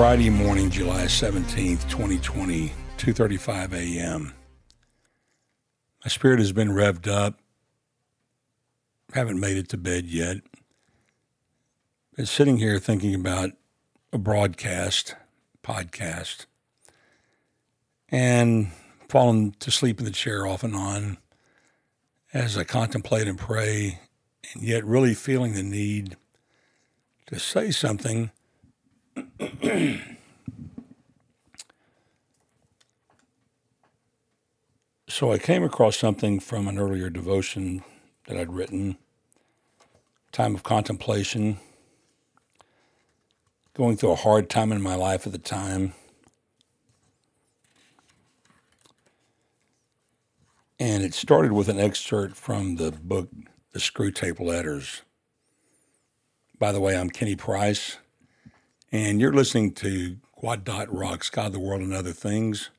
Friday morning, July 17th, 2020, 2:35 a.m. My spirit has been revved up. Haven't made it to bed yet. Been sitting here thinking about a broadcast, podcast, and fallen to sleep in the chair off and on as I contemplate and pray, and yet really feeling the need to say something so I came across something from an earlier devotion that I'd written, time of contemplation, going through a hard time in my life at the time. And it started with an excerpt from the book, The Screwtape Letters. By the way, I'm Kenny Price and you're listening to Gwot Dot Rocks, God, the World, and Other Things.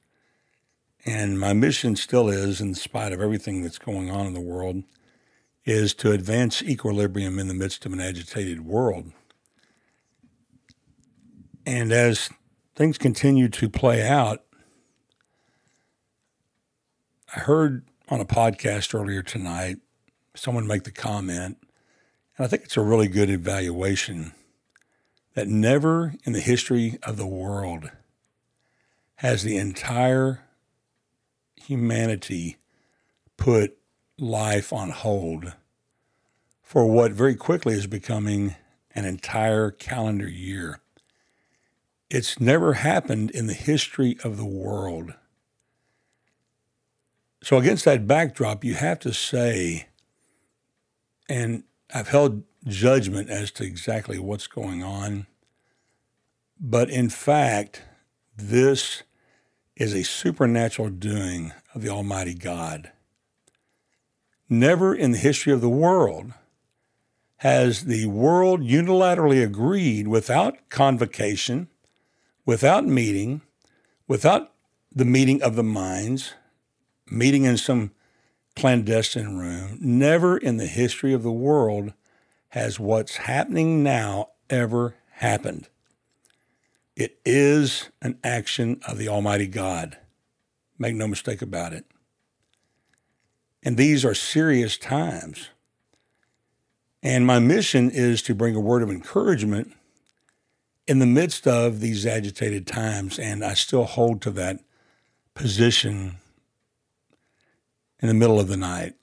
And my mission still is, in spite of everything that's going on in the world, is to advance equilibrium in the midst of an agitated world. And as things continue to play out, I heard on a podcast earlier tonight someone make the comment, and I think it's a really good evaluation that never in the history of the world has the entire humanity put life on hold for what very quickly is becoming an entire calendar year. It's never happened in the history of the world. So, against that backdrop, you have to say, and I've held judgment as to exactly what's going on. But in fact, this is a supernatural doing of the Almighty God. Never in the history of the world has the world unilaterally agreed without convocation, without meeting, without the meeting of the minds, meeting in some clandestine room. Never in the history of the world has what's happening now ever happened. It is an action of the Almighty God. Make no mistake about it. And these are serious times. And my mission is to bring a word of encouragement in the midst of these agitated times. And I still hold to that position in the middle of the night.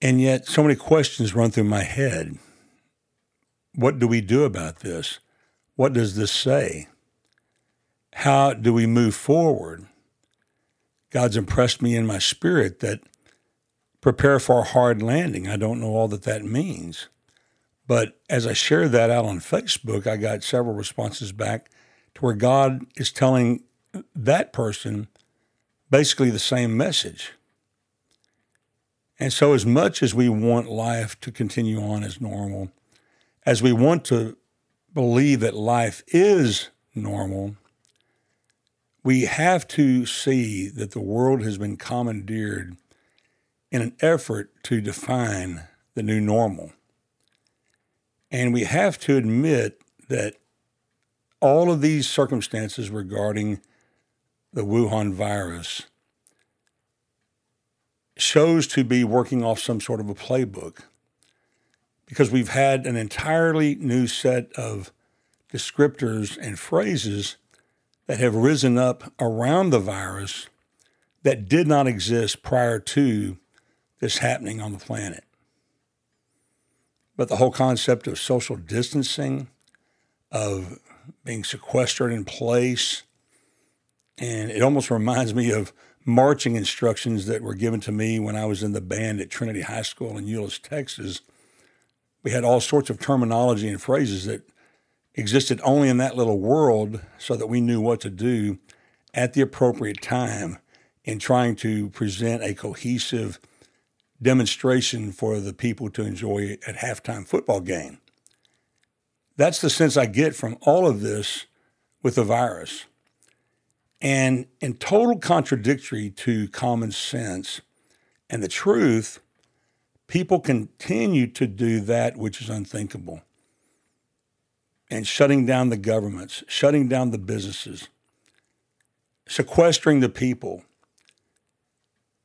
And yet, so many questions run through my head. What do we do about this? What does this say? How do we move forward? God's impressed me in my spirit that prepare for a hard landing. I don't know all that that means. But as I shared that out on Facebook, I got several responses back to where God is telling that person basically the same message. And so, as much as we want life to continue on as normal, as we want to believe that life is normal, we have to see that the world has been commandeered in an effort to define the new normal. And we have to admit that all of these circumstances regarding the Wuhan virus shows to be working off some sort of a playbook because we've had an entirely new set of descriptors and phrases that have risen up around the virus that did not exist prior to this happening on the planet. But the whole concept of social distancing, of being sequestered in place, and it almost reminds me of marching instructions that were given to me when I was in the band at Trinity High School in Euless, Texas. We had all sorts of terminology and phrases that existed only in that little world so that we knew what to do at the appropriate time in trying to present a cohesive demonstration for the people to enjoy at halftime football game. That's the sense I get from all of this with the virus. And in total contradictory to common sense and the truth, people continue to do that which is unthinkable. and shutting down the governments, shutting down the businesses, sequestering the people,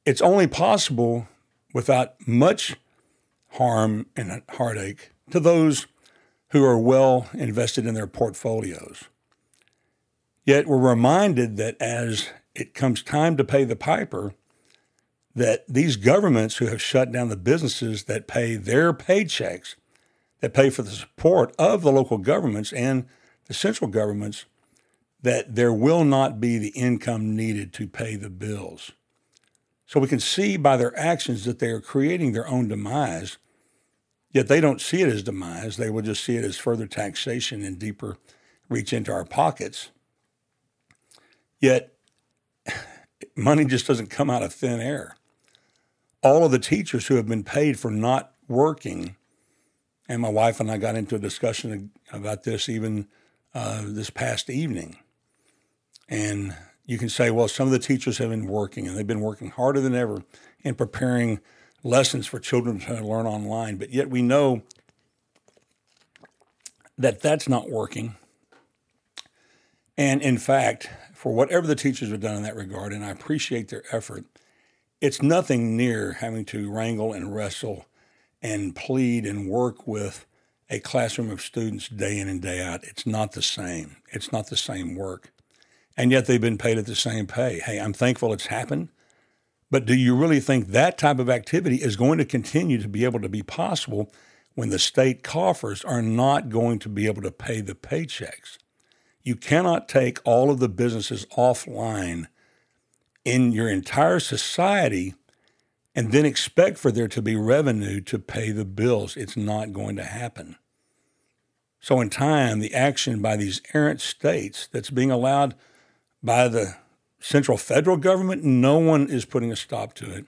it's only possible without much harm and heartache to those who are well invested in their portfolios. Yet we're reminded that as it comes time to pay the piper, that these governments who have shut down the businesses that pay their paychecks, that pay for the support of the local governments and the central governments, that there will not be the income needed to pay the bills. So we can see by their actions that they are creating their own demise, yet they don't see it as demise. They will just see it as further taxation and deeper reach into our pockets. Yet money just doesn't come out of thin air all of the teachers who have been paid for not working. And my wife and I got into a discussion about this even uh, this past evening. And you can say, well, some of the teachers have been working and they've been working harder than ever in preparing lessons for children to learn online. But yet we know that that's not working. And in fact, for whatever the teachers have done in that regard, and I appreciate their effort, it's nothing near having to wrangle and wrestle and plead and work with a classroom of students day in and day out. It's not the same. It's not the same work. And yet they've been paid at the same pay. Hey, I'm thankful it's happened. But do you really think that type of activity is going to continue to be able to be possible when the state coffers are not going to be able to pay the paychecks? You cannot take all of the businesses offline in your entire society and then expect for there to be revenue to pay the bills. It's not going to happen. So, in time, the action by these errant states that's being allowed by the central federal government, no one is putting a stop to it,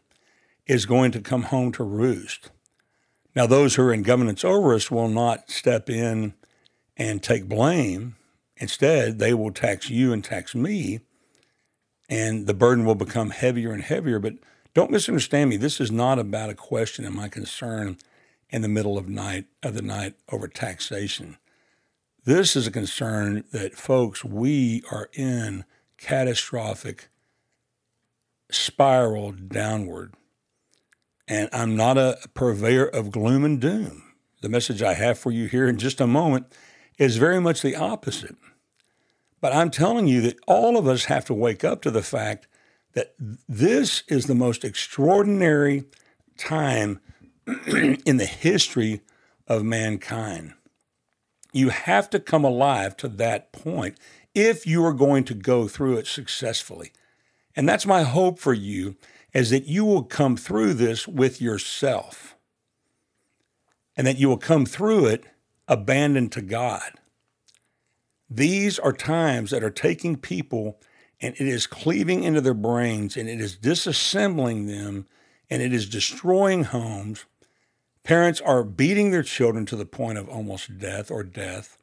is going to come home to roost. Now, those who are in governance over us will not step in and take blame. Instead, they will tax you and tax me and the burden will become heavier and heavier. But don't misunderstand me. This is not about a question of my concern in the middle of night of the night over taxation. This is a concern that folks, we are in catastrophic spiral downward. And I'm not a purveyor of gloom and doom. The message I have for you here in just a moment is very much the opposite. But I'm telling you that all of us have to wake up to the fact that this is the most extraordinary time in the history of mankind. You have to come alive to that point if you are going to go through it successfully. And that's my hope for you is that you will come through this with yourself and that you will come through it abandoned to God. These are times that are taking people and it is cleaving into their brains and it is disassembling them and it is destroying homes. Parents are beating their children to the point of almost death or death.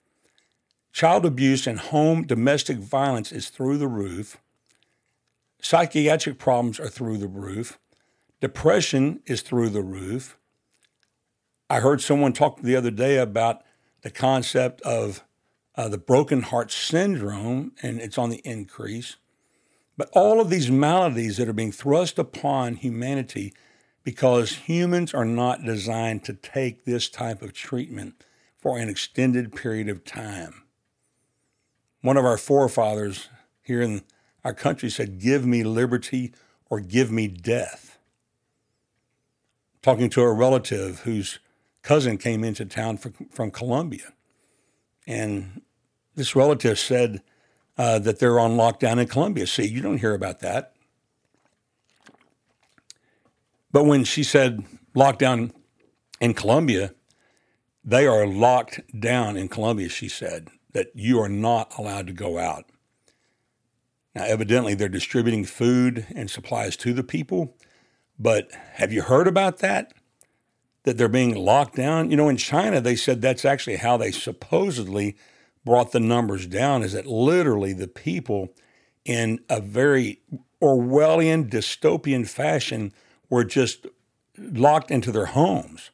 Child abuse and home domestic violence is through the roof. Psychiatric problems are through the roof. Depression is through the roof. I heard someone talk the other day about the concept of uh, the broken heart syndrome, and it's on the increase. But all of these maladies that are being thrust upon humanity because humans are not designed to take this type of treatment for an extended period of time. One of our forefathers here in our country said, Give me liberty or give me death. Talking to a relative whose cousin came into town from, from Colombia and this relative said uh, that they're on lockdown in Colombia. See, you don't hear about that. But when she said lockdown in Colombia, they are locked down in Colombia, she said, that you are not allowed to go out. Now, evidently, they're distributing food and supplies to the people, but have you heard about that? That they're being locked down. You know, in China, they said that's actually how they supposedly brought the numbers down, is that literally the people in a very Orwellian, dystopian fashion were just locked into their homes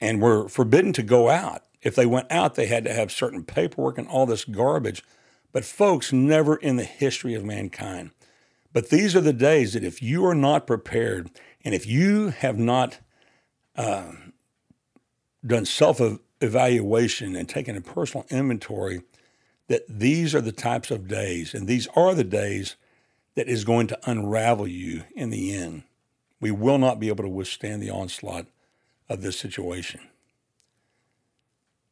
and were forbidden to go out. If they went out, they had to have certain paperwork and all this garbage. But, folks, never in the history of mankind. But these are the days that if you are not prepared and if you have not done self evaluation and taken a personal inventory, that these are the types of days, and these are the days that is going to unravel you in the end. We will not be able to withstand the onslaught of this situation.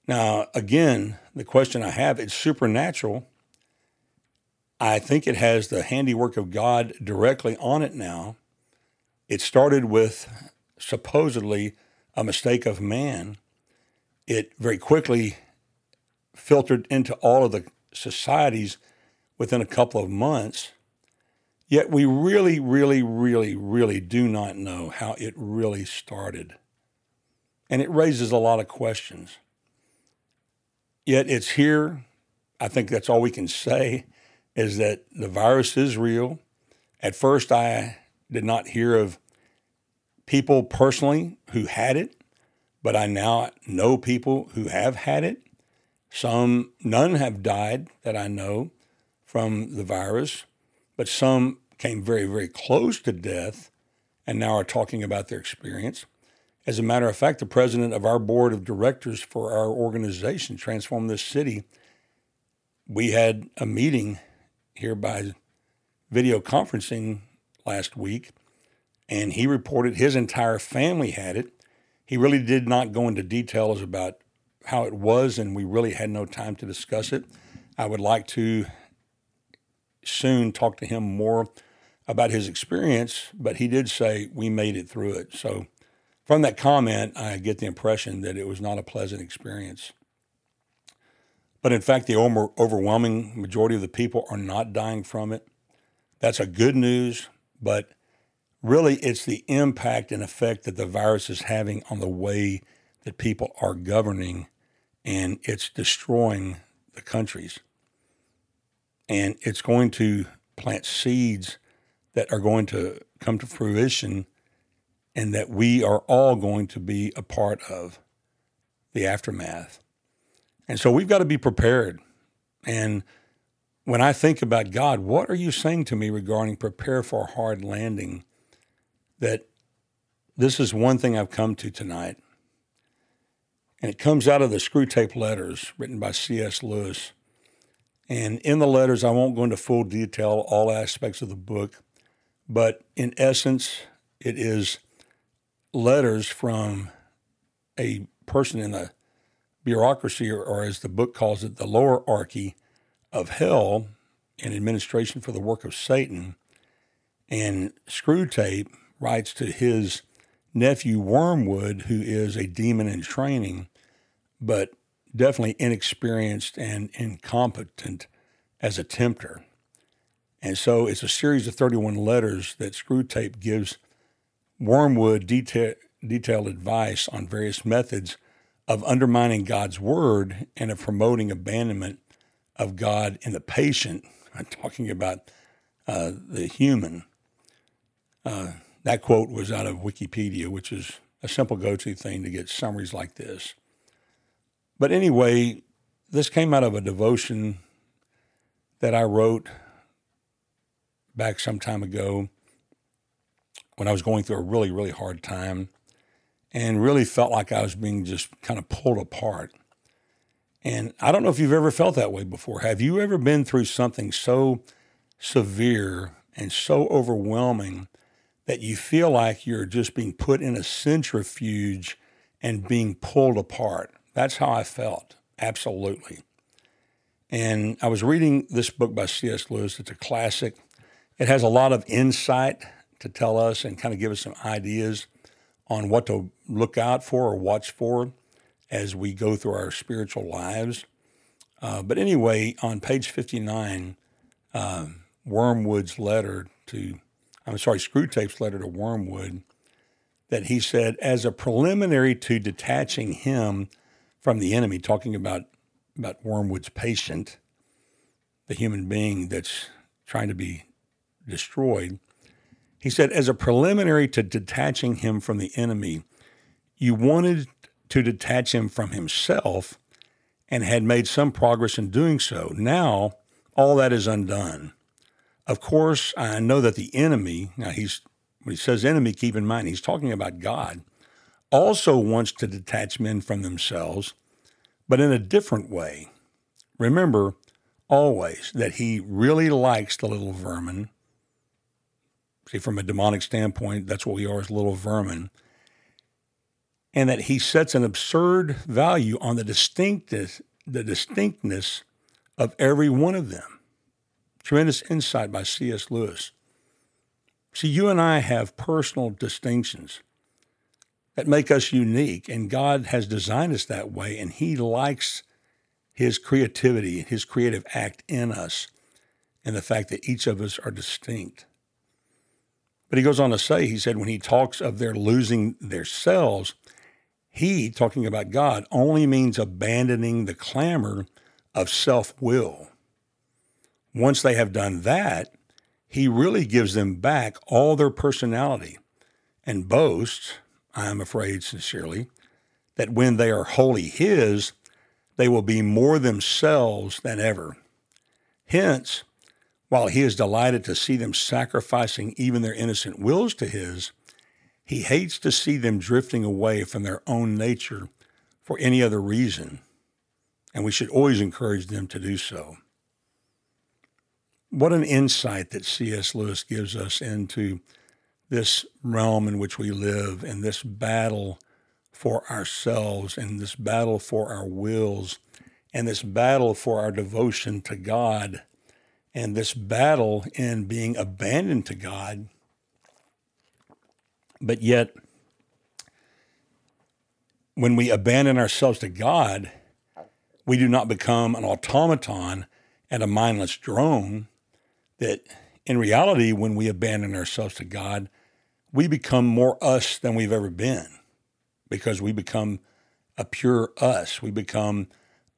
Now, again, the question I have it's supernatural. I think it has the handiwork of God directly on it now. It started with supposedly a mistake of man. It very quickly filtered into all of the societies within a couple of months. Yet we really, really, really, really do not know how it really started. And it raises a lot of questions. Yet it's here. I think that's all we can say is that the virus is real. At first, I did not hear of people personally who had it, but I now know people who have had it. Some, none have died that I know from the virus, but some came very, very close to death and now are talking about their experience. As a matter of fact, the president of our board of directors for our organization, Transform This City, we had a meeting here by video conferencing last week, and he reported his entire family had it. He really did not go into details about how it was, and we really had no time to discuss it. I would like to soon talk to him more about his experience, but he did say we made it through it. So from that comment, I get the impression that it was not a pleasant experience. But in fact, the overwhelming majority of the people are not dying from it. That's a good news, but really it's the impact and effect that the virus is having on the way that people are governing, and it's destroying the countries. And it's going to plant seeds that are going to come to fruition and that we are all going to be a part of the aftermath. And so we've got to be prepared. And when I think about God, what are you saying to me regarding prepare for a hard landing? That this is one thing I've come to tonight. And it comes out of the Screwtape letters written by C.S. Lewis. And in the letters, I won't go into full detail all aspects of the book, but in essence, it is letters from a person in the bureaucracy, or, or as the book calls it, the lower lowerarchy of hell in administration for the work of Satan. And Screwtape writes to his nephew Wormwood, who is a demon in training, but definitely inexperienced and incompetent as a tempter. And so it's a series of 31 letters that Screwtape gives Wormwood detail, detailed advice on various methods of undermining God's word and of promoting abandonment of God in the patient. I'm talking about uh, the human. Uh, that quote was out of Wikipedia, which is a simple go to thing to get summaries like this. But anyway, this came out of a devotion that I wrote back some time ago when I was going through a really, really hard time and really felt like I was being just kind of pulled apart. And I don't know if you've ever felt that way before. Have you ever been through something so severe and so overwhelming that you feel like you're just being put in a centrifuge and being pulled apart? That's how I felt, absolutely. And I was reading this book by C.S. Lewis. It's a classic. It has a lot of insight to tell us and kind of give us some ideas on what to look out for or watch for as we go through our spiritual lives. Uh, but anyway, on page 59, uh, Wormwood's letter to, I'm sorry, Screwtape's letter to Wormwood, that he said, as a preliminary to detaching him from the enemy, talking about, about Wormwood's patient, the human being that's trying to be destroyed, he said, as a preliminary to detaching him from the enemy, you wanted to detach him from himself and had made some progress in doing so. Now, all that is undone. Of course, I know that the enemy, now he's when he says enemy, keep in mind he's talking about God, also wants to detach men from themselves, but in a different way. Remember always that he really likes the little vermin. See, from a demonic standpoint, that's what we are as little vermin. And that he sets an absurd value on the distinctness, the distinctness of every one of them. Tremendous insight by C.S. Lewis. See, you and I have personal distinctions that make us unique, and God has designed us that way, and He likes His creativity, His creative act in us, and the fact that each of us are distinct. But he goes on to say, he said, when he talks of their losing their selves, he, talking about God, only means abandoning the clamor of self will. Once they have done that, he really gives them back all their personality and boasts, I am afraid sincerely, that when they are wholly his, they will be more themselves than ever. Hence, while he is delighted to see them sacrificing even their innocent wills to his, he hates to see them drifting away from their own nature for any other reason, and we should always encourage them to do so. What an insight that C.S. Lewis gives us into this realm in which we live and this battle for ourselves and this battle for our wills and this battle for our devotion to God and this battle in being abandoned to God. But yet, when we abandon ourselves to God, we do not become an automaton and a mindless drone that in reality, when we abandon ourselves to God, we become more us than we've ever been because we become a pure us. We become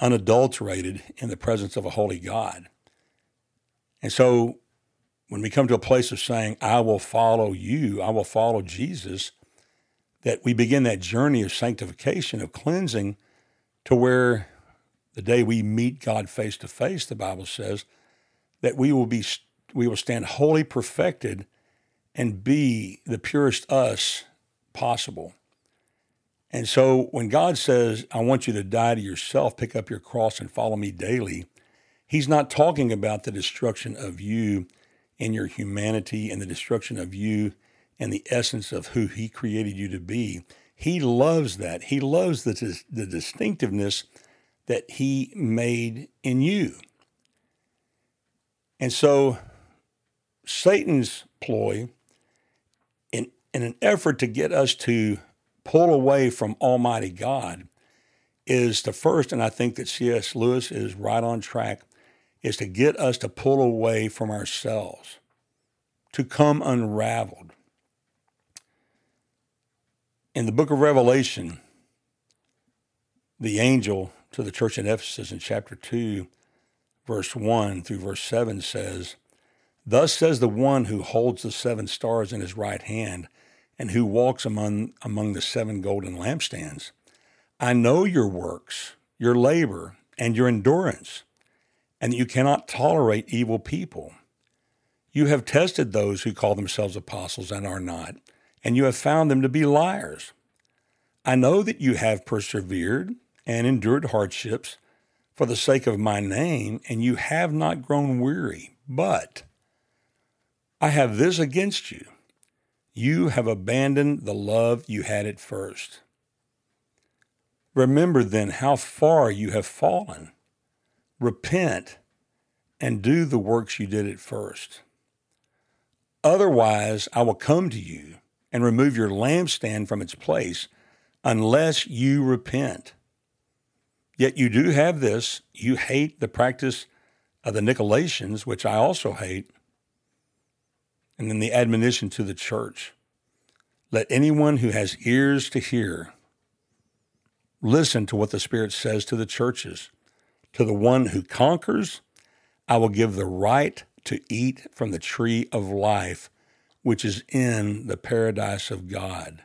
unadulterated in the presence of a holy God. And so when we come to a place of saying, I will follow you, I will follow Jesus, that we begin that journey of sanctification, of cleansing, to where the day we meet God face to face, the Bible says, that we will be we will stand wholly perfected and be the purest us possible. And so when God says, I want you to die to yourself, pick up your cross and follow me daily, he's not talking about the destruction of you and your humanity and the destruction of you and the essence of who he created you to be. He loves that. He loves the, the distinctiveness that he made in you. And so Satan's ploy in, in an effort to get us to pull away from Almighty God is the first, and I think that C.S. Lewis is right on track, is to get us to pull away from ourselves, to come unraveled. In the book of Revelation, the angel to the church in Ephesus in chapter 2, verse 1 through verse 7 says, Thus says the one who holds the seven stars in his right hand and who walks among, among the seven golden lampstands. I know your works, your labor, and your endurance, and that you cannot tolerate evil people. You have tested those who call themselves apostles and are not, and you have found them to be liars. I know that you have persevered and endured hardships for the sake of my name, and you have not grown weary. But I have this against you. You have abandoned the love you had at first. Remember then how far you have fallen. Repent and do the works you did at first. Otherwise, I will come to you and remove your lampstand from its place unless you repent. Yet you do have this. You hate the practice of the Nicolaitans, which I also hate. And then the admonition to the church let anyone who has ears to hear listen to what the Spirit says to the churches. To the one who conquers, I will give the right to eat from the tree of life, which is in the paradise of God.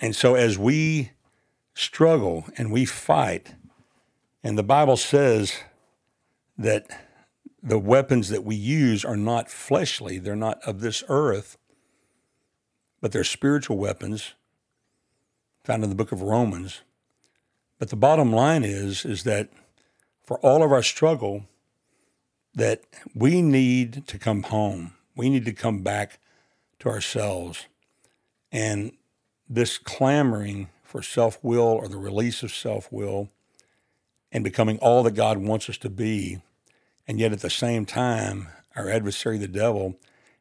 And so as we struggle and we fight, and the Bible says that the weapons that we use are not fleshly, they're not of this earth, but they're spiritual weapons found in the book of Romans. But the bottom line is is that for all of our struggle that we need to come home. We need to come back to ourselves. And this clamoring for self will or the release of self will and becoming all that God wants us to be. And yet at the same time, our adversary, the devil,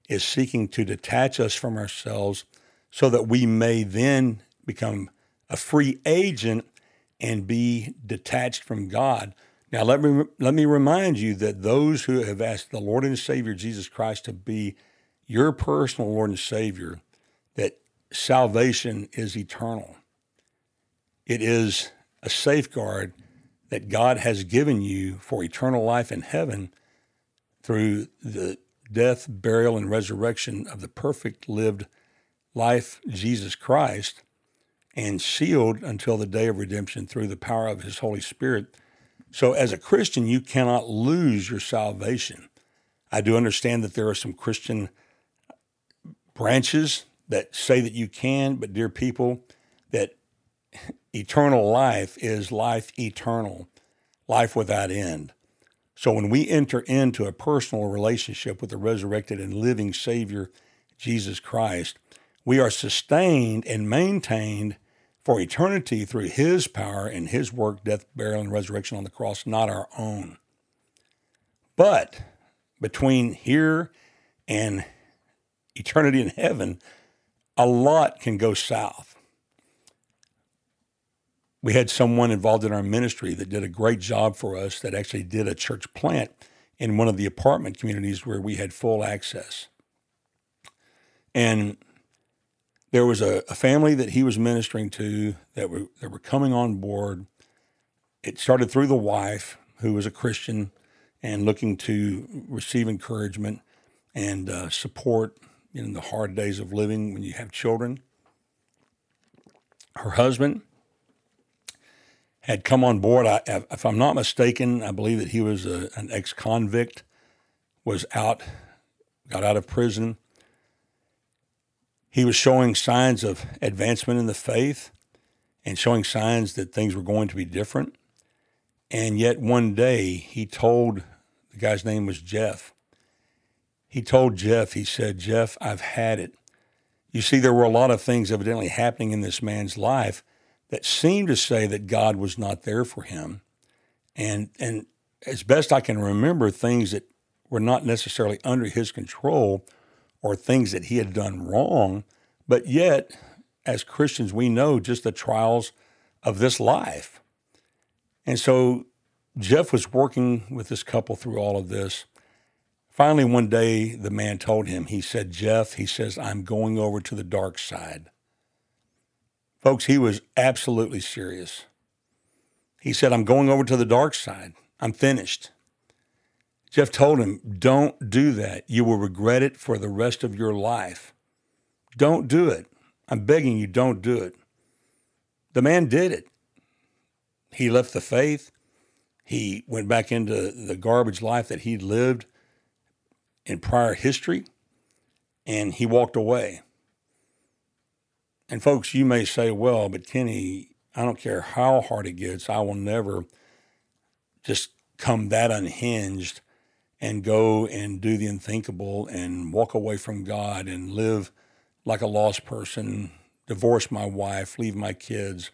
is seeking to detach us from ourselves so that we may then become a free agent and be detached from God. Now, let me, let me remind you that those who have asked the Lord and Savior Jesus Christ to be your personal Lord and Savior, that salvation is eternal. It is a safeguard that God has given you for eternal life in heaven through the death, burial, and resurrection of the perfect lived life, Jesus Christ, and sealed until the day of redemption through the power of His Holy Spirit. So, as a Christian, you cannot lose your salvation. I do understand that there are some Christian branches that say that you can, but dear people, that eternal life is life eternal, life without end. So when we enter into a personal relationship with the resurrected and living Savior, Jesus Christ, we are sustained and maintained for eternity through His power and His work, death, burial, and resurrection on the cross, not our own. But between here and eternity in heaven, a lot can go south. We had someone involved in our ministry that did a great job for us that actually did a church plant in one of the apartment communities where we had full access. And there was a, a family that he was ministering to that were, that were coming on board. It started through the wife, who was a Christian and looking to receive encouragement and uh, support in the hard days of living when you have children. Her husband had come on board. I, if I'm not mistaken, I believe that he was a, an ex convict, was out, got out of prison. He was showing signs of advancement in the faith and showing signs that things were going to be different. And yet one day he told, the guy's name was Jeff, he told Jeff, he said, Jeff, I've had it. You see, there were a lot of things evidently happening in this man's life that seemed to say that God was not there for him. And, and as best I can remember, things that were not necessarily under his control or things that he had done wrong, but yet, as Christians, we know just the trials of this life. And so Jeff was working with this couple through all of this. Finally, one day, the man told him, he said, Jeff, he says, I'm going over to the dark side. Folks, he was absolutely serious. He said, I'm going over to the dark side. I'm finished. Jeff told him, Don't do that. You will regret it for the rest of your life. Don't do it. I'm begging you, don't do it. The man did it. He left the faith. He went back into the garbage life that he'd lived in prior history, and he walked away. And folks, you may say, well, but Kenny, I don't care how hard it gets, I will never just come that unhinged and go and do the unthinkable and walk away from God and live like a lost person, divorce my wife, leave my kids.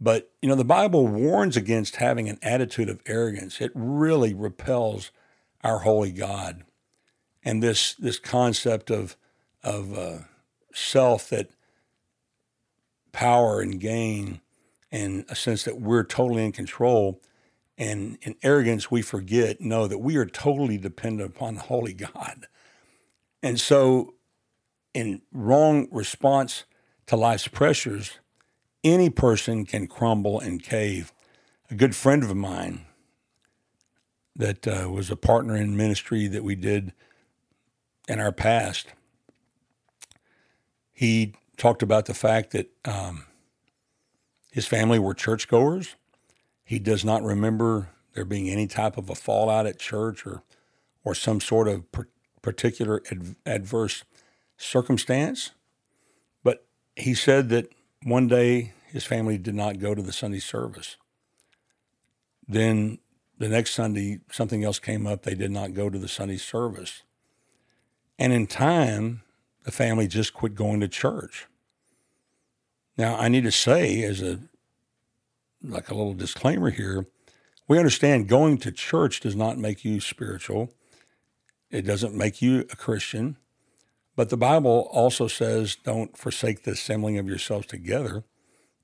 But, you know, the Bible warns against having an attitude of arrogance. It really repels our holy God and this this concept of of uh, self that power and gain and a sense that we're totally in control. And in arrogance we forget know that we are totally dependent upon the holy god. And so in wrong response to life's pressures any person can crumble and cave. A good friend of mine that uh, was a partner in ministry that we did in our past, he talked about the fact that um, his family were churchgoers. He does not remember there being any type of a fallout at church or, or some sort of particular ad- adverse circumstance. But he said that one day his family did not go to the Sunday service. Then the next Sunday, something else came up. They did not go to the Sunday service. And in time, the family just quit going to church. Now, I need to say, as a like a little disclaimer here, we understand going to church does not make you spiritual. It doesn't make you a Christian. But the Bible also says, don't forsake the assembling of yourselves together.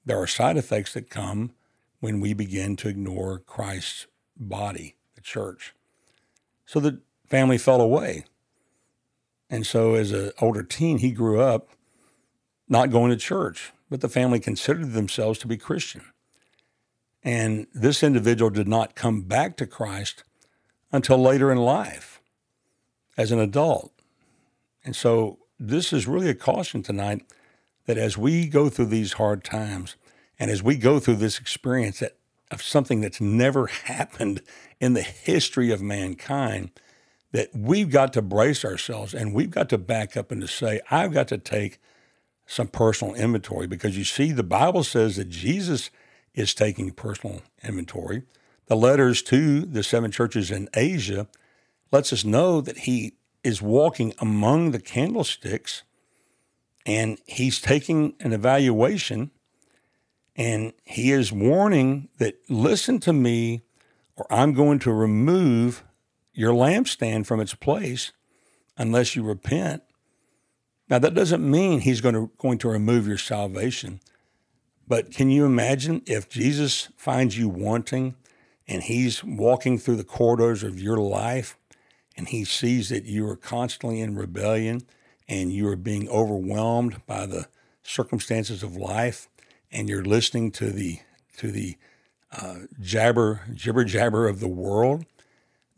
There are side effects that come when we begin to ignore Christ's body, the church. So the family fell away. And so as an older teen, he grew up not going to church, but the family considered themselves to be Christian. And this individual did not come back to Christ until later in life as an adult. And so this is really a caution tonight that as we go through these hard times and as we go through this experience that, of something that's never happened in the history of mankind, that we've got to brace ourselves and we've got to back up and to say, I've got to take some personal inventory because you see, the Bible says that Jesus is taking personal inventory. The letters to the seven churches in Asia lets us know that he is walking among the candlesticks and he's taking an evaluation and he is warning that listen to me or I'm going to remove your lampstand from its place unless you repent. Now that doesn't mean he's going to going to remove your salvation. But can you imagine if Jesus finds you wanting and he's walking through the corridors of your life and he sees that you are constantly in rebellion and you are being overwhelmed by the circumstances of life and you're listening to the to the uh, jabber jibber jabber of the world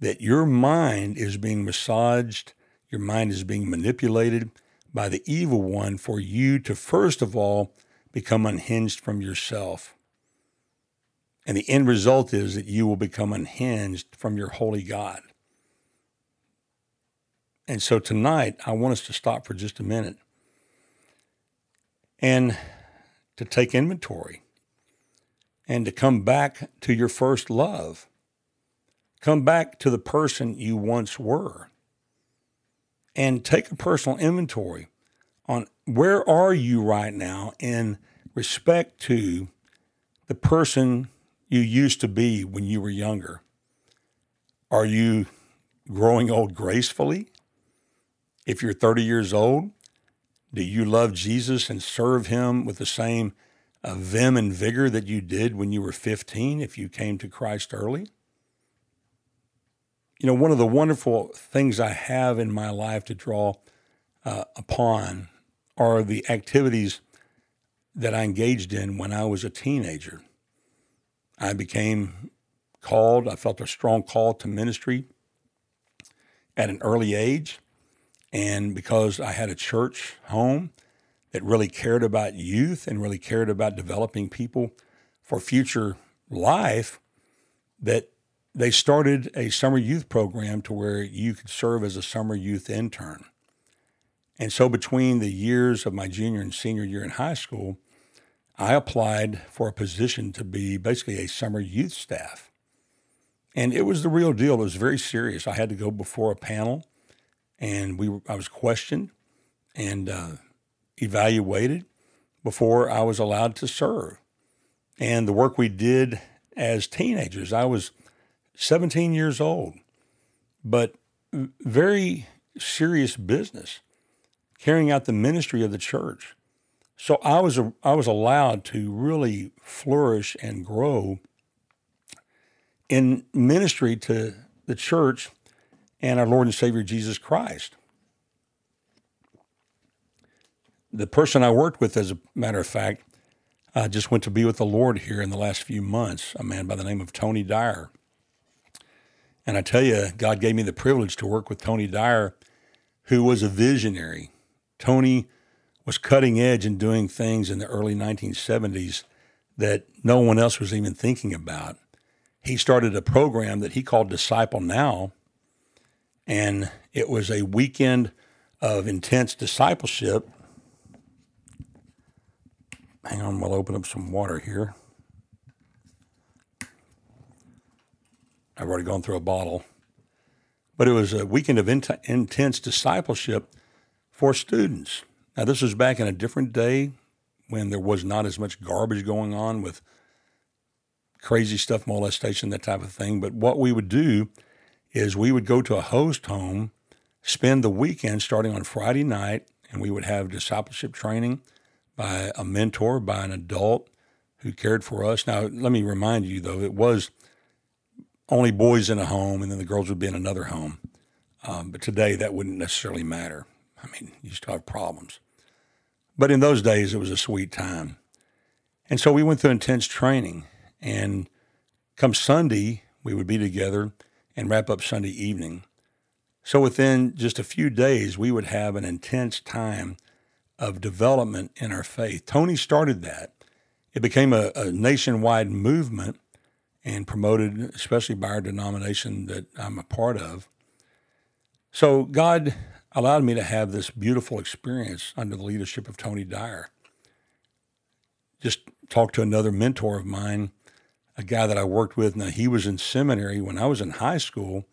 that your mind is being massaged your mind is being manipulated by the evil one for you to first of all become unhinged from yourself. And the end result is that you will become unhinged from your holy God. And so tonight, I want us to stop for just a minute and to take inventory and to come back to your first love. Come back to the person you once were and take a personal inventory on where are you right now in respect to the person you used to be when you were younger? Are you growing old gracefully? If you're 30 years old, do you love Jesus and serve him with the same uh, vim and vigor that you did when you were 15 if you came to Christ early? You know, one of the wonderful things I have in my life to draw uh, upon are the activities that I engaged in when I was a teenager. I became called, I felt a strong call to ministry at an early age. And because I had a church home that really cared about youth and really cared about developing people for future life, that they started a summer youth program to where you could serve as a summer youth intern. And so between the years of my junior and senior year in high school, I applied for a position to be basically a summer youth staff. And it was the real deal. It was very serious. I had to go before a panel and we were, I was questioned and uh, evaluated before I was allowed to serve. And the work we did as teenagers, I was 17 years old, but very serious business carrying out the ministry of the church. So I was a, I was allowed to really flourish and grow in ministry to the church and our Lord and Savior Jesus Christ. The person I worked with, as a matter of fact, uh, just went to be with the Lord here in the last few months, a man by the name of Tony Dyer. And I tell you, God gave me the privilege to work with Tony Dyer, who was a visionary. Tony was cutting edge and doing things in the early 1970s that no one else was even thinking about. He started a program that he called Disciple Now, and it was a weekend of intense discipleship. Hang on, we'll open up some water here. I've already gone through a bottle. But it was a weekend of int- intense discipleship for students. Now, this was back in a different day when there was not as much garbage going on with crazy stuff, molestation, that type of thing. But what we would do is we would go to a host home, spend the weekend starting on Friday night, and we would have discipleship training by a mentor, by an adult who cared for us. Now, let me remind you, though, it was only boys in a home, and then the girls would be in another home. Um, but today, that wouldn't necessarily matter. I mean, you still have problems. But in those days, it was a sweet time. And so we went through intense training. And come Sunday, we would be together and wrap up Sunday evening. So within just a few days, we would have an intense time of development in our faith. Tony started that. It became a, a nationwide movement and promoted, especially by our denomination that I'm a part of. So God allowed me to have this beautiful experience under the leadership of Tony Dyer. Just talked to another mentor of mine, a guy that I worked with. Now, he was in seminary when I was in high school,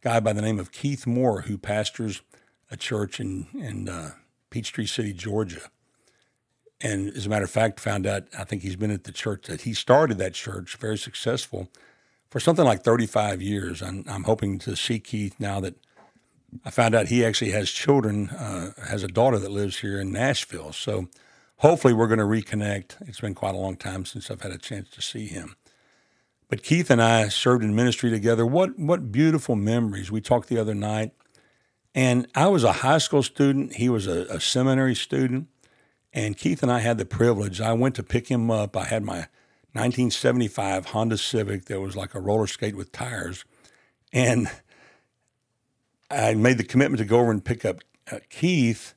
guy by the name of Keith Moore, who pastors a church in, in uh, Peachtree City, Georgia. And as a matter of fact, found out, I think he's been at the church that he started that church, very successful, for something like 35 years. I'm, I'm hoping to see Keith now that I found out he actually has children, uh, has a daughter that lives here in Nashville. So hopefully we're going to reconnect. It's been quite a long time since I've had a chance to see him. But Keith and I served in ministry together. What what beautiful memories. We talked the other night, and I was a high school student. He was a, a seminary student, and Keith and I had the privilege. I went to pick him up. I had my 1975 Honda Civic that was like a roller skate with tires, and I made the commitment to go over and pick up uh, Keith.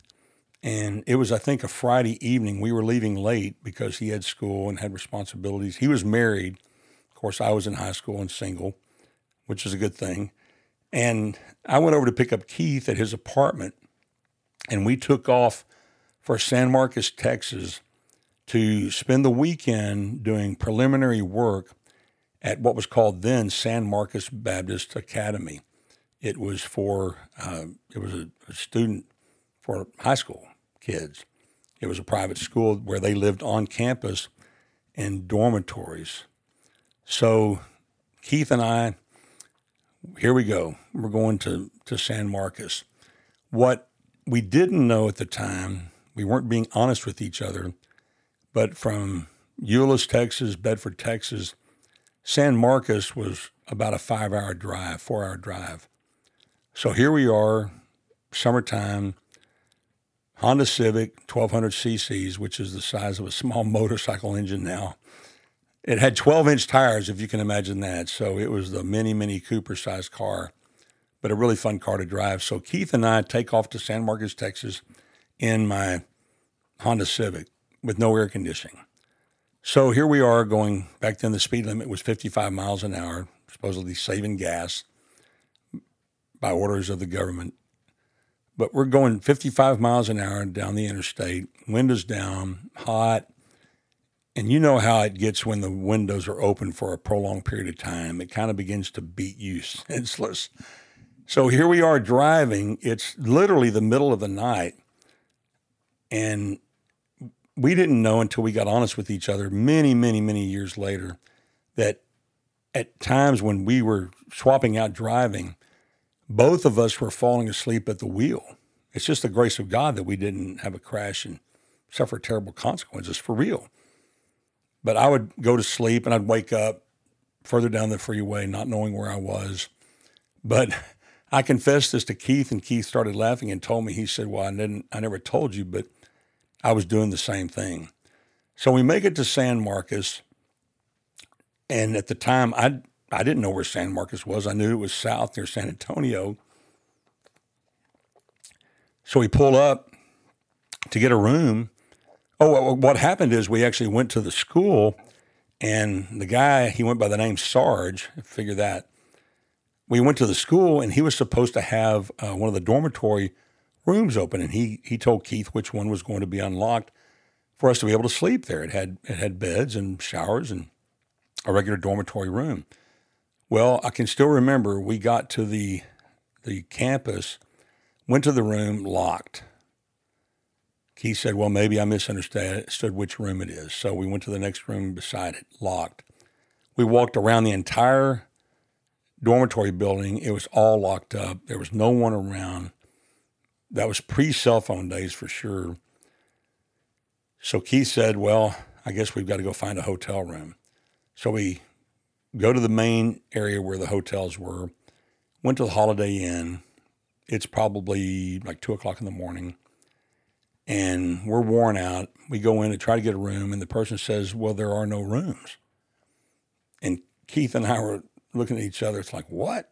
And it was, I think, a Friday evening. We were leaving late because he had school and had responsibilities. He was married. Of course, I was in high school and single, which is a good thing. And I went over to pick up Keith at his apartment, and we took off for San Marcos, Texas, to spend the weekend doing preliminary work at what was called then San Marcos Baptist Academy. It was for uh, it was a, a student for high school kids. It was a private school where they lived on campus in dormitories. So Keith and I, here we go. We're going to, to San Marcos. What we didn't know at the time, we weren't being honest with each other, but from Euless, Texas, Bedford, Texas, San Marcos was about a five hour drive, four hour drive. So here we are, summertime, Honda Civic, 1200 cc's, which is the size of a small motorcycle engine now. It had 12 inch tires, if you can imagine that. So it was the mini, mini Cooper sized car, but a really fun car to drive. So Keith and I take off to San Marcos, Texas in my Honda Civic with no air conditioning. So here we are going back then, the speed limit was 55 miles an hour, supposedly saving gas by orders of the government. But we're going 55 miles an hour down the interstate, windows down, hot. And you know how it gets when the windows are open for a prolonged period of time. It kind of begins to beat you senseless. So here we are driving. It's literally the middle of the night. And we didn't know until we got honest with each other many, many, many years later that at times when we were swapping out driving, both of us were falling asleep at the wheel. It's just the grace of God that we didn't have a crash and suffer terrible consequences for real. But I would go to sleep and I'd wake up further down the freeway, not knowing where I was. But I confessed this to Keith, and Keith started laughing and told me, he said, Well, I didn't I never told you, but I was doing the same thing. So we make it to San Marcos. And at the time, I I didn't know where San Marcos was. I knew it was south near San Antonio. So we pull up to get a room. Oh, what happened is we actually went to the school, and the guy he went by the name Sarge. Figure that. We went to the school, and he was supposed to have uh, one of the dormitory rooms open, and he he told Keith which one was going to be unlocked for us to be able to sleep there. It had it had beds and showers and a regular dormitory room. Well, I can still remember we got to the the campus, went to the room, locked. Keith said, Well, maybe I misunderstood which room it is. So we went to the next room beside it, locked. We walked around the entire dormitory building. It was all locked up. There was no one around. That was pre cell phone days for sure. So Keith said, Well, I guess we've got to go find a hotel room. So we go to the main area where the hotels were, went to the Holiday Inn. It's probably like two o'clock in the morning. And we're worn out. We go in to try to get a room, and the person says, Well, there are no rooms. And Keith and I were looking at each other. It's like, What?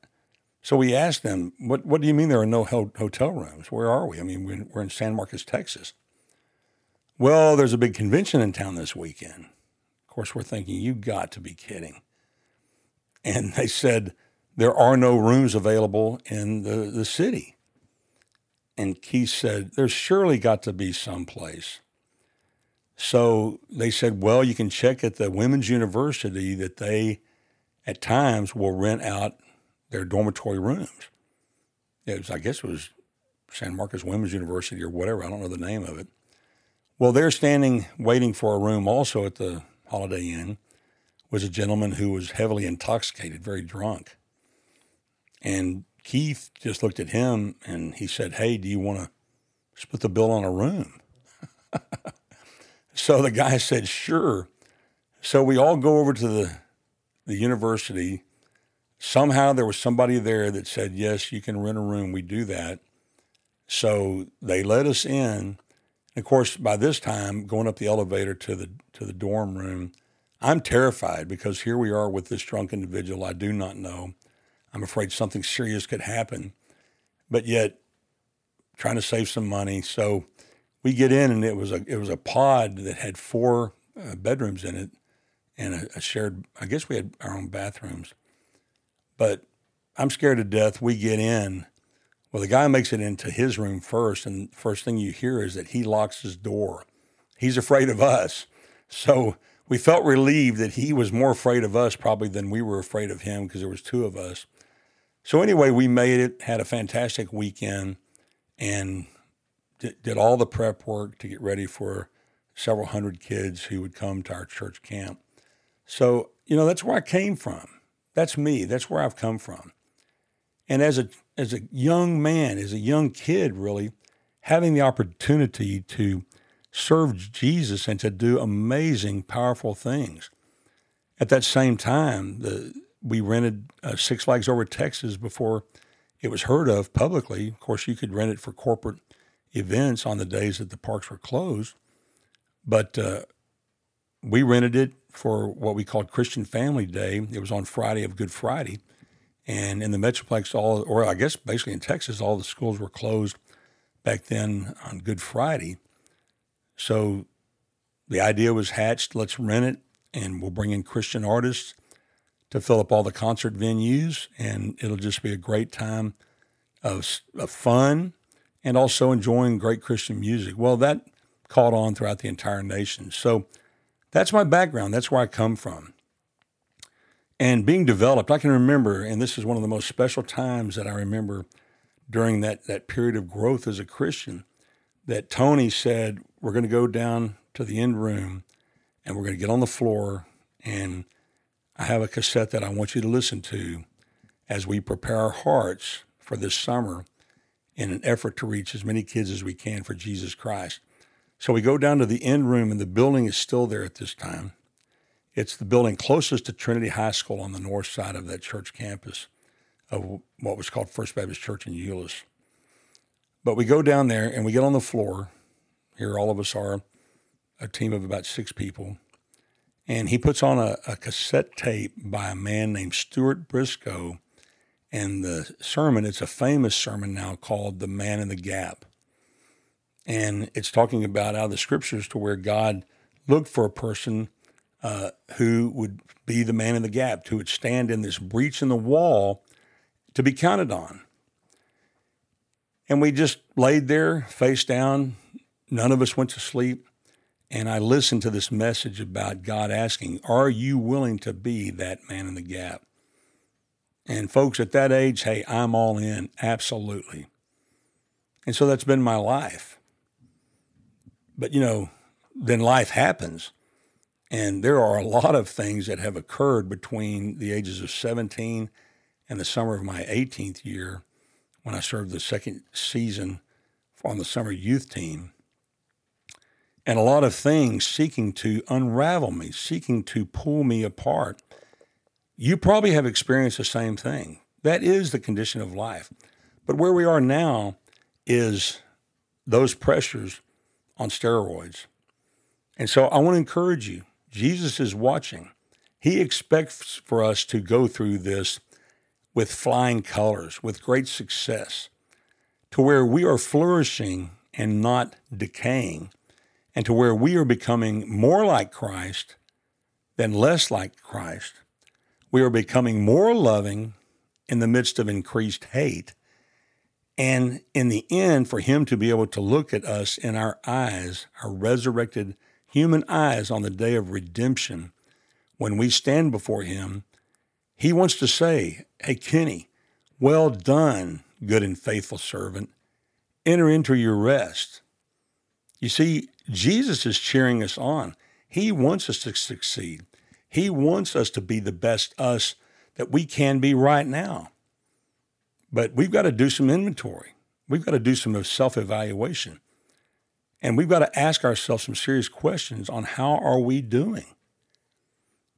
So we asked them, What, what do you mean there are no hotel rooms? Where are we? I mean, we're in San Marcos, Texas. Well, there's a big convention in town this weekend. Of course, we're thinking, you've got to be kidding. And they said, There are no rooms available in the, the city. And Keith said, There's surely got to be some place. So they said, Well, you can check at the Women's University that they, at times, will rent out their dormitory rooms. It was, I guess it was San Marcos Women's University or whatever. I don't know the name of it. Well, they're standing waiting for a room also at the Holiday Inn was a gentleman who was heavily intoxicated, very drunk. And Keith just looked at him and he said, Hey, do you want to split the bill on a room? so the guy said, Sure. So we all go over to the, the university. Somehow there was somebody there that said, Yes, you can rent a room. We do that. So they let us in. And of course, by this time, going up the elevator to the to the dorm room, I'm terrified because here we are with this drunk individual I do not know. I'm afraid something serious could happen, but yet trying to save some money. So we get in, and it was a it was a pod that had four uh, bedrooms in it and a, a shared. I guess we had our own bathrooms, but I'm scared to death. We get in. Well, the guy makes it into his room first, and first thing you hear is that he locks his door. He's afraid of us. So we felt relieved that he was more afraid of us probably than we were afraid of him because there was two of us. So anyway, we made it, had a fantastic weekend, and did, did all the prep work to get ready for several hundred kids who would come to our church camp. So you know that's where I came from. That's me. That's where I've come from. And as a as a young man, as a young kid, really having the opportunity to serve Jesus and to do amazing, powerful things. At that same time, the, we rented uh, Six Flags over Texas before it was heard of publicly. Of course, you could rent it for corporate events on the days that the parks were closed, but uh, we rented it for what we called Christian Family Day. It was on Friday of Good Friday, and in the Metroplex, all or I guess basically in Texas, all the schools were closed back then on Good Friday. So the idea was hatched let's rent it and we'll bring in Christian artists to fill up all the concert venues, and it'll just be a great time of, of fun and also enjoying great Christian music. Well, that caught on throughout the entire nation. So that's my background. That's where I come from. And being developed, I can remember, and this is one of the most special times that I remember during that, that period of growth as a Christian, that Tony said, we're going to go down to the end room and we're going to get on the floor and I have a cassette that I want you to listen to as we prepare our hearts for this summer in an effort to reach as many kids as we can for Jesus Christ. So we go down to the end room, and the building is still there at this time. It's the building closest to Trinity High School on the north side of that church campus of what was called First Baptist Church in Euless. But we go down there and we get on the floor, here, all of us are a team of about six people. And he puts on a, a cassette tape by a man named Stuart Briscoe. And the sermon, it's a famous sermon now called The Man in the Gap. And it's talking about out of the scriptures to where God looked for a person uh, who would be the man in the gap, who would stand in this breach in the wall to be counted on. And we just laid there, face down. None of us went to sleep. And I listened to this message about God asking, Are you willing to be that man in the gap? And folks, at that age, hey, I'm all in, absolutely. And so that's been my life. But, you know, then life happens. And there are a lot of things that have occurred between the ages of 17 and the summer of my 18th year when I served the second season on the summer youth team. And a lot of things seeking to unravel me, seeking to pull me apart. You probably have experienced the same thing. That is the condition of life. But where we are now is those pressures on steroids. And so I want to encourage you Jesus is watching. He expects for us to go through this with flying colors, with great success, to where we are flourishing and not decaying, and to where we are becoming more like Christ than less like Christ. We are becoming more loving in the midst of increased hate. And in the end, for Him to be able to look at us in our eyes, our resurrected human eyes on the day of redemption, when we stand before Him, He wants to say, Hey, Kenny, well done, good and faithful servant. Enter into your rest. You see, Jesus is cheering us on. He wants us to succeed. He wants us to be the best us that we can be right now. But we've got to do some inventory. We've got to do some self evaluation. And we've got to ask ourselves some serious questions on how are we doing?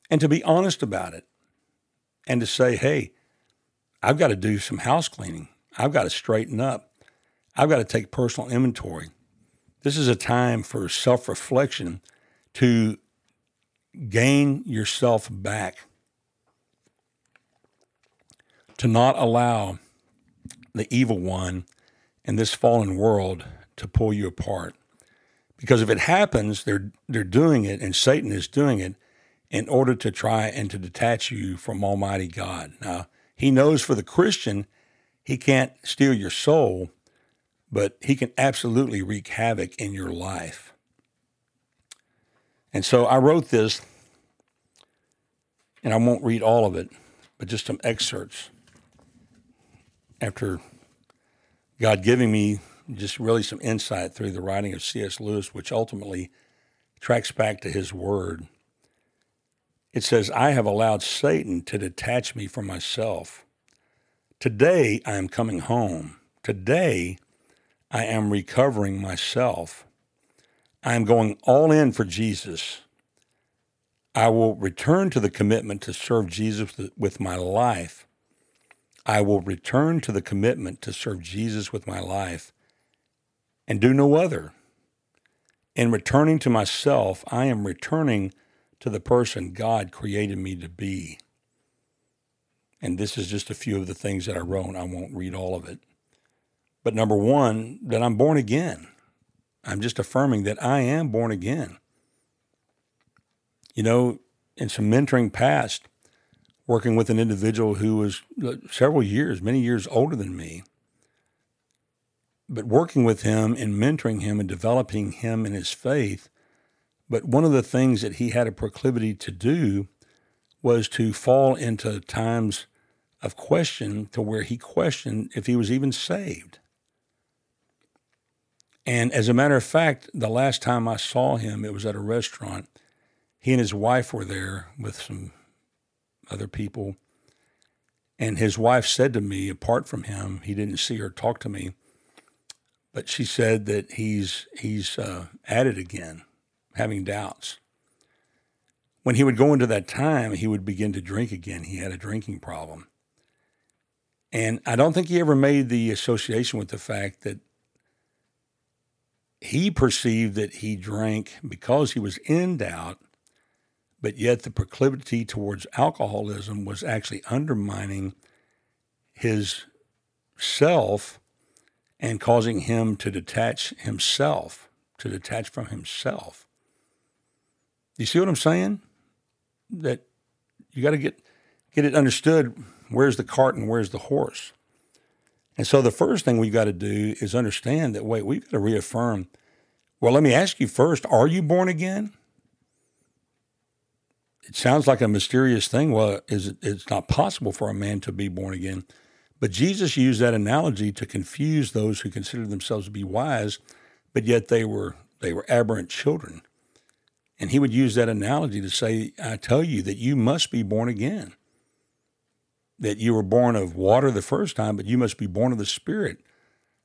And to be honest about it and to say, hey, I've got to do some house cleaning. I've got to straighten up. I've got to take personal inventory. This is a time for self reflection to gain yourself back, to not allow the evil one and this fallen world to pull you apart. Because if it happens, they're they're doing it, and Satan is doing it in order to try and to detach you from Almighty God. Now, he knows for the Christian, he can't steal your soul, but he can absolutely wreak havoc in your life. And so I wrote this, and I won't read all of it, but just some excerpts after God giving me just really some insight through the writing of C.S. Lewis, which ultimately tracks back to his word. It says, I have allowed Satan to detach me from myself. Today I am coming home. Today I am recovering myself. I am going all in for Jesus. I will return to the commitment to serve Jesus with my life. I will return to the commitment to serve Jesus with my life and do no other. In returning to myself, I am returning to the person God created me to be. And this is just a few of the things that I wrote. I won't read all of it. But number one, that I'm born again. I'm just affirming that I am born again. You know, in some mentoring past, working with an individual who was uh, several years, many years older than me, but working with him and mentoring him and developing him in his faith. But one of the things that he had a proclivity to do was to fall into times of question to where he questioned if he was even saved. And as a matter of fact, the last time I saw him, it was at a restaurant. He and his wife were there with some other people. And his wife said to me, apart from him, he didn't see her talk to me but she said that he's he's uh, at it again, having doubts. When he would go into that time, he would begin to drink again. He had a drinking problem. And I don't think he ever made the association with the fact that he perceived that he drank because he was in doubt, but yet the proclivity towards alcoholism was actually undermining his self and causing him to detach himself, to detach from himself. You see what I'm saying? That you got to get get it understood. Where's the cart and where's the horse? And so the first thing we've got to do is understand that wait, we've got to reaffirm. Well, let me ask you first: Are you born again? It sounds like a mysterious thing. Well, is it, it's not possible for a man to be born again. But Jesus used that analogy to confuse those who considered themselves to be wise, but yet they were they were aberrant children. And he would use that analogy to say, I tell you that you must be born again. That you were born of water the first time, but you must be born of the Spirit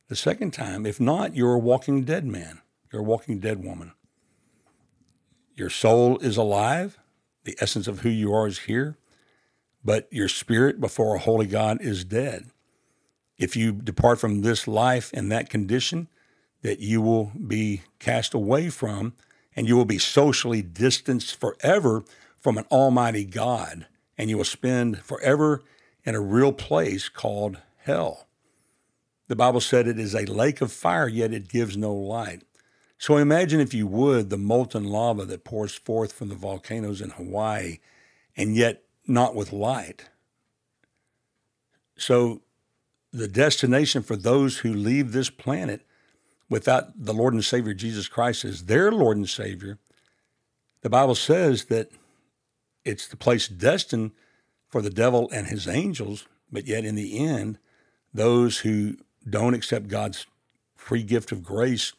the second time. If not, you're a walking dead man. You're a walking dead woman. Your soul is alive. The essence of who you are is here. But your spirit before a holy God is dead. If you depart from this life in that condition, that you will be cast away from and you will be socially distanced forever from an almighty God, and you will spend forever in a real place called hell. The Bible said it is a lake of fire, yet it gives no light. So imagine, if you would, the molten lava that pours forth from the volcanoes in Hawaii, and yet not with light. So the destination for those who leave this planet without the Lord and Savior Jesus Christ as their Lord and Savior, the Bible says that it's the place destined for the devil and his angels, but yet in the end, those who don't accept God's free gift of grace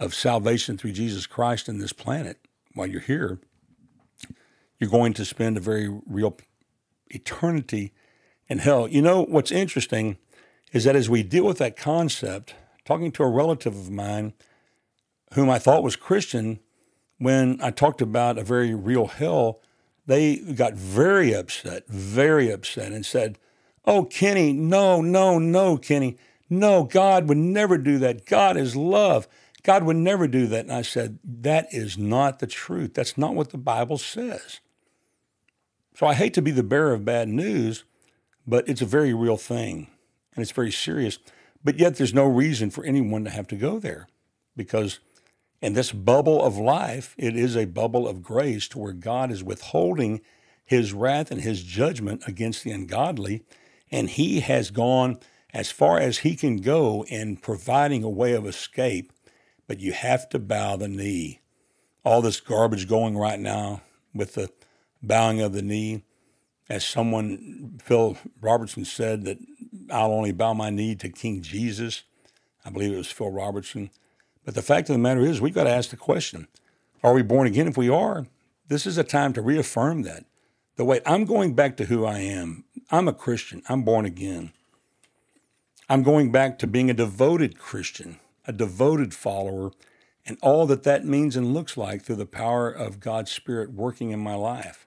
of salvation through Jesus Christ in this planet while you're here, you're going to spend a very real eternity in hell. You know, what's interesting is that as we deal with that concept, talking to a relative of mine whom I thought was Christian, when I talked about a very real hell, they got very upset, very upset, and said, Oh, Kenny, no, no, no, Kenny. No, God would never do that. God is love. God would never do that. And I said, That is not the truth. That's not what the Bible says. So I hate to be the bearer of bad news, but it's a very real thing and it's very serious. But yet, there's no reason for anyone to have to go there because in this bubble of life, it is a bubble of grace to where God is withholding his wrath and his judgment against the ungodly. And he has gone as far as he can go in providing a way of escape, but you have to bow the knee. All this garbage going right now with the bowing of the knee, as someone, Phil Robertson said, that I'll only bow my knee to King Jesus. I believe it was Phil Robertson. But the fact of the matter is, we've got to ask the question Are we born again? If we are, this is a time to reaffirm that. The way I'm going back to who I am. I'm a Christian. I'm born again. I'm going back to being a devoted Christian, a devoted follower, and all that that means and looks like through the power of God's Spirit working in my life.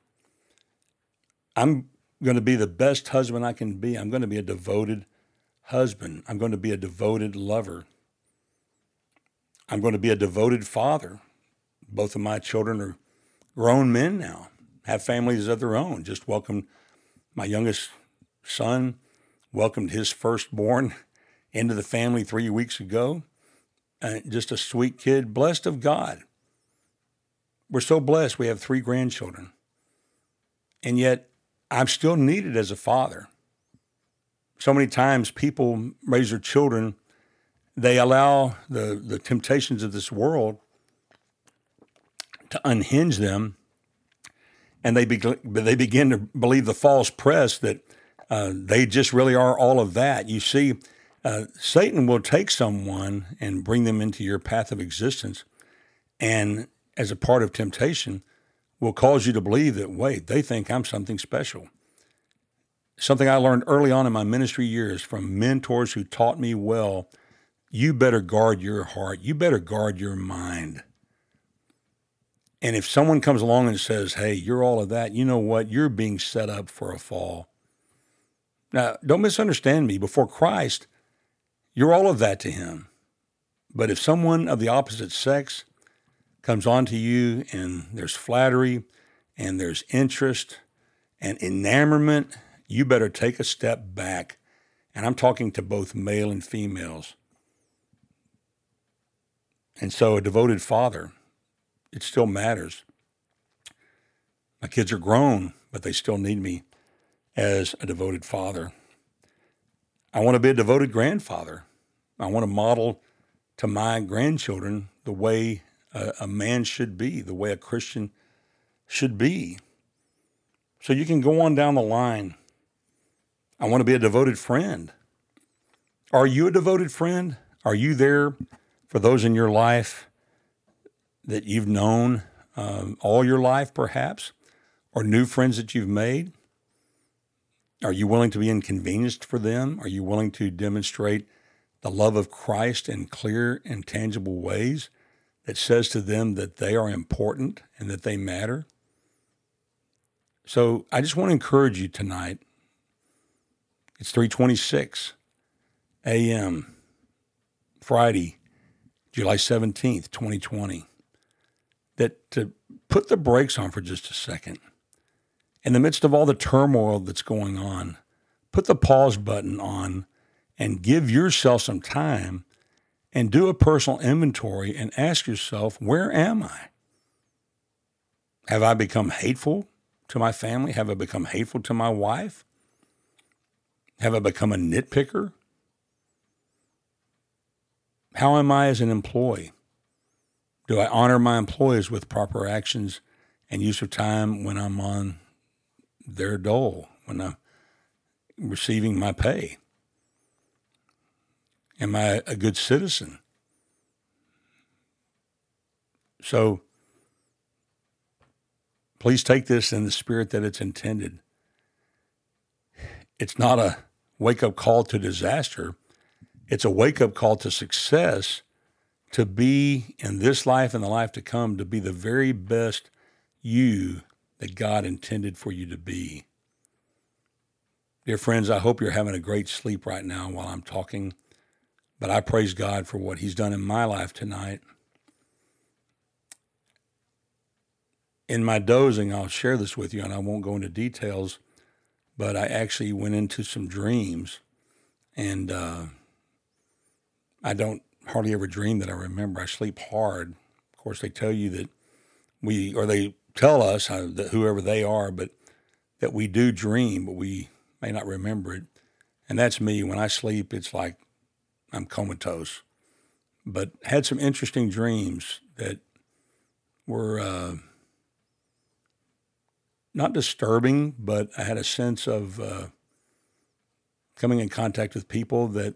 I'm going to be the best husband I can be. I'm going to be a devoted husband. I'm going to be a devoted lover. I'm going to be a devoted father. Both of my children are grown men now, have families of their own. Just welcomed my youngest son, welcomed his firstborn into the family three weeks ago. Uh, just a sweet kid, blessed of God. We're so blessed. We have three grandchildren. And yet, I'm still needed as a father. So many times people raise their children, they allow the, the temptations of this world to unhinge them, and they, be, they begin to believe the false press that uh, they just really are all of that. You see, uh, Satan will take someone and bring them into your path of existence, and as a part of temptation, will cause you to believe that, wait, they think I'm something special. Something I learned early on in my ministry years from mentors who taught me well you better guard your heart, you better guard your mind. And if someone comes along and says, hey, you're all of that, you know what? You're being set up for a fall. Now, don't misunderstand me. Before Christ, you're all of that to him. But if someone of the opposite sex comes onto you and there's flattery and there's interest and enamorment, you better take a step back. And I'm talking to both male and females. And so, a devoted father, it still matters. My kids are grown, but they still need me as a devoted father. I want to be a devoted grandfather. I want to model to my grandchildren the way a, a man should be, the way a Christian should be. So you can go on down the line. I want to be a devoted friend. Are you a devoted friend? Are you there for those in your life that you've known um, all your life, perhaps, or new friends that you've made? Are you willing to be inconvenienced for them? Are you willing to demonstrate the love of Christ in clear and tangible ways that says to them that they are important and that they matter? So I just want to encourage you tonight. It's 326 a.m. Friday, July 17th, 2020. That to put the brakes on for just a second. In the midst of all the turmoil that's going on, put the pause button on and give yourself some time and do a personal inventory and ask yourself, where am I? Have I become hateful to my family? Have I become hateful to my wife? Have I become a nitpicker? How am I as an employee? Do I honor my employees with proper actions and use of time when I'm on their dole, when I'm receiving my pay? Am I a good citizen? So please take this in the spirit that it's intended. It's not a wake up call to disaster, it's a wake up call to success to be in this life and the life to come, to be the very best you that God intended for you to be. Dear friends, I hope you're having a great sleep right now while I'm talking, but I praise God for what He's done in my life tonight. In my dozing, I'll share this with you, and I won't go into details, but I actually went into some dreams, and uh, I don't hardly ever dream that I remember. I sleep hard. Of course, they tell you that we, or they tell us, uh, whoever they are, but that we do dream, but we may not remember it. And that's me. When I sleep, it's like I'm comatose. But had some interesting dreams that were uh, not disturbing, but I had a sense of uh, coming in contact with people that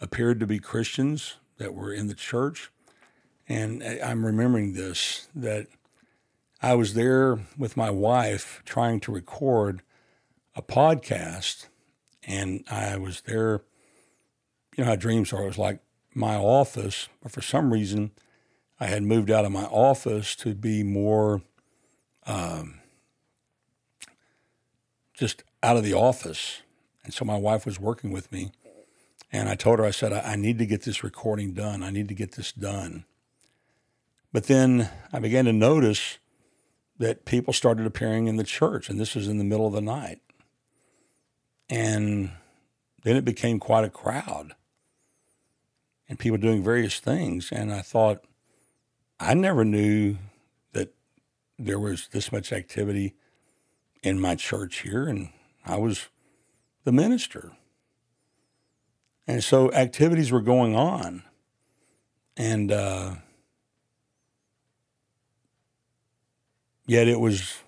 appeared to be Christians that were in the church. And I'm remembering this that I was there with my wife trying to record a podcast, and I was there. You know how dreams are. It was like my office, but for some reason, I had moved out of my office to be more um, just out of the office. And so my wife was working with me. And I told her, I said, I, need to get this recording done. I need to get this done. But then I began to notice that people started appearing in the church, and this was in the middle of the night. And then it became quite a crowd and people doing various things. And I thought, I never knew that there was this much activity in my church here, and I was the minister. And so activities were going on. And uh, yet it was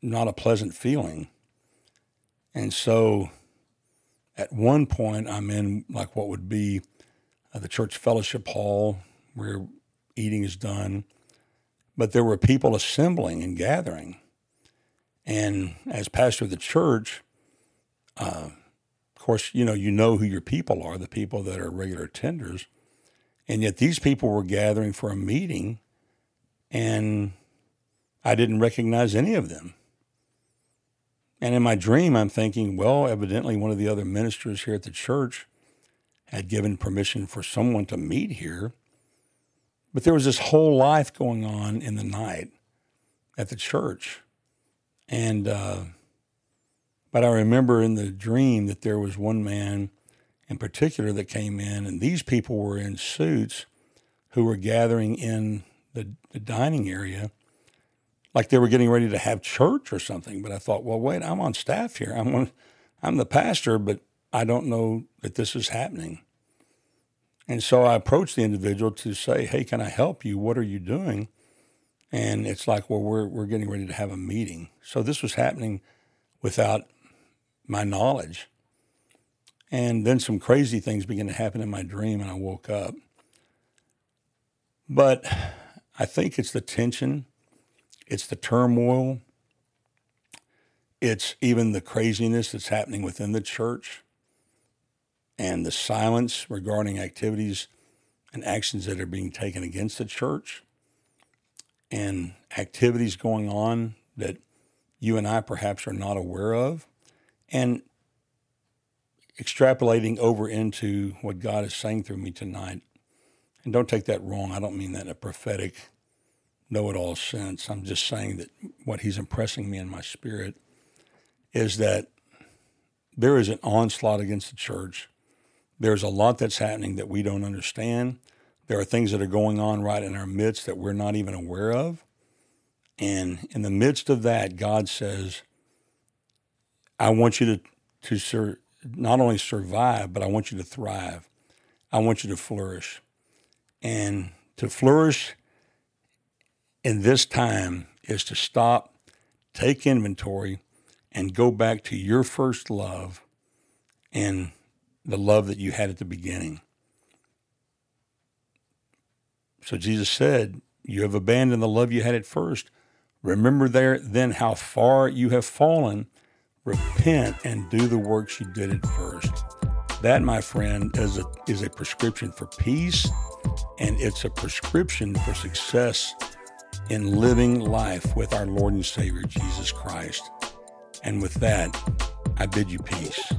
not a pleasant feeling. And so at one point, I'm in like what would be uh, the church fellowship hall where eating is done. But there were people assembling and gathering. And as pastor of the church, uh, of course, you know, you know who your people are, the people that are regular attenders, and yet these people were gathering for a meeting and I didn't recognize any of them. And in my dream, I'm thinking, well, evidently one of the other ministers here at the church had given permission for someone to meet here. But there was this whole life going on in the night at the church. And uh, but I remember in the dream that there was one man in particular that came in, and these people were in suits who were gathering in the, the dining area like they were getting ready to have church or something. But I thought, well, wait, I'm on staff here. I'm on, I'm the pastor, but I don't know that this is happening. And so I approached the individual to say, hey, can I help you? What are you doing? And it's like, well, we're, we're getting ready to have a meeting. So this was happening without my knowledge. And then some crazy things began to happen in my dream, and I woke up. But I think it's the tension, it's the turmoil, it's even the craziness that's happening within the church and the silence regarding activities and actions that are being taken against the church and activities going on that you and I perhaps are not aware of, and extrapolating over into what God is saying through me tonight. And don't take that wrong. I don't mean that in a prophetic, know it all sense. I'm just saying that what He's impressing me in my spirit is that there is an onslaught against the church there's a lot that's happening that we don't understand. There are things that are going on right in our midst that we're not even aware of. And in the midst of that, God says, I want you to, to sur- not only survive, but I want you to thrive. I want you to flourish. And to flourish in this time is to stop, take inventory, and go back to your first love and the love that you had at the beginning. So Jesus said, You have abandoned the love you had at first. Remember there then how far you have fallen. Repent and do the works you did at first. That, my friend, is a, is a prescription for peace and it's a prescription for success in living life with our Lord and Savior Jesus Christ. And with that, I bid you peace.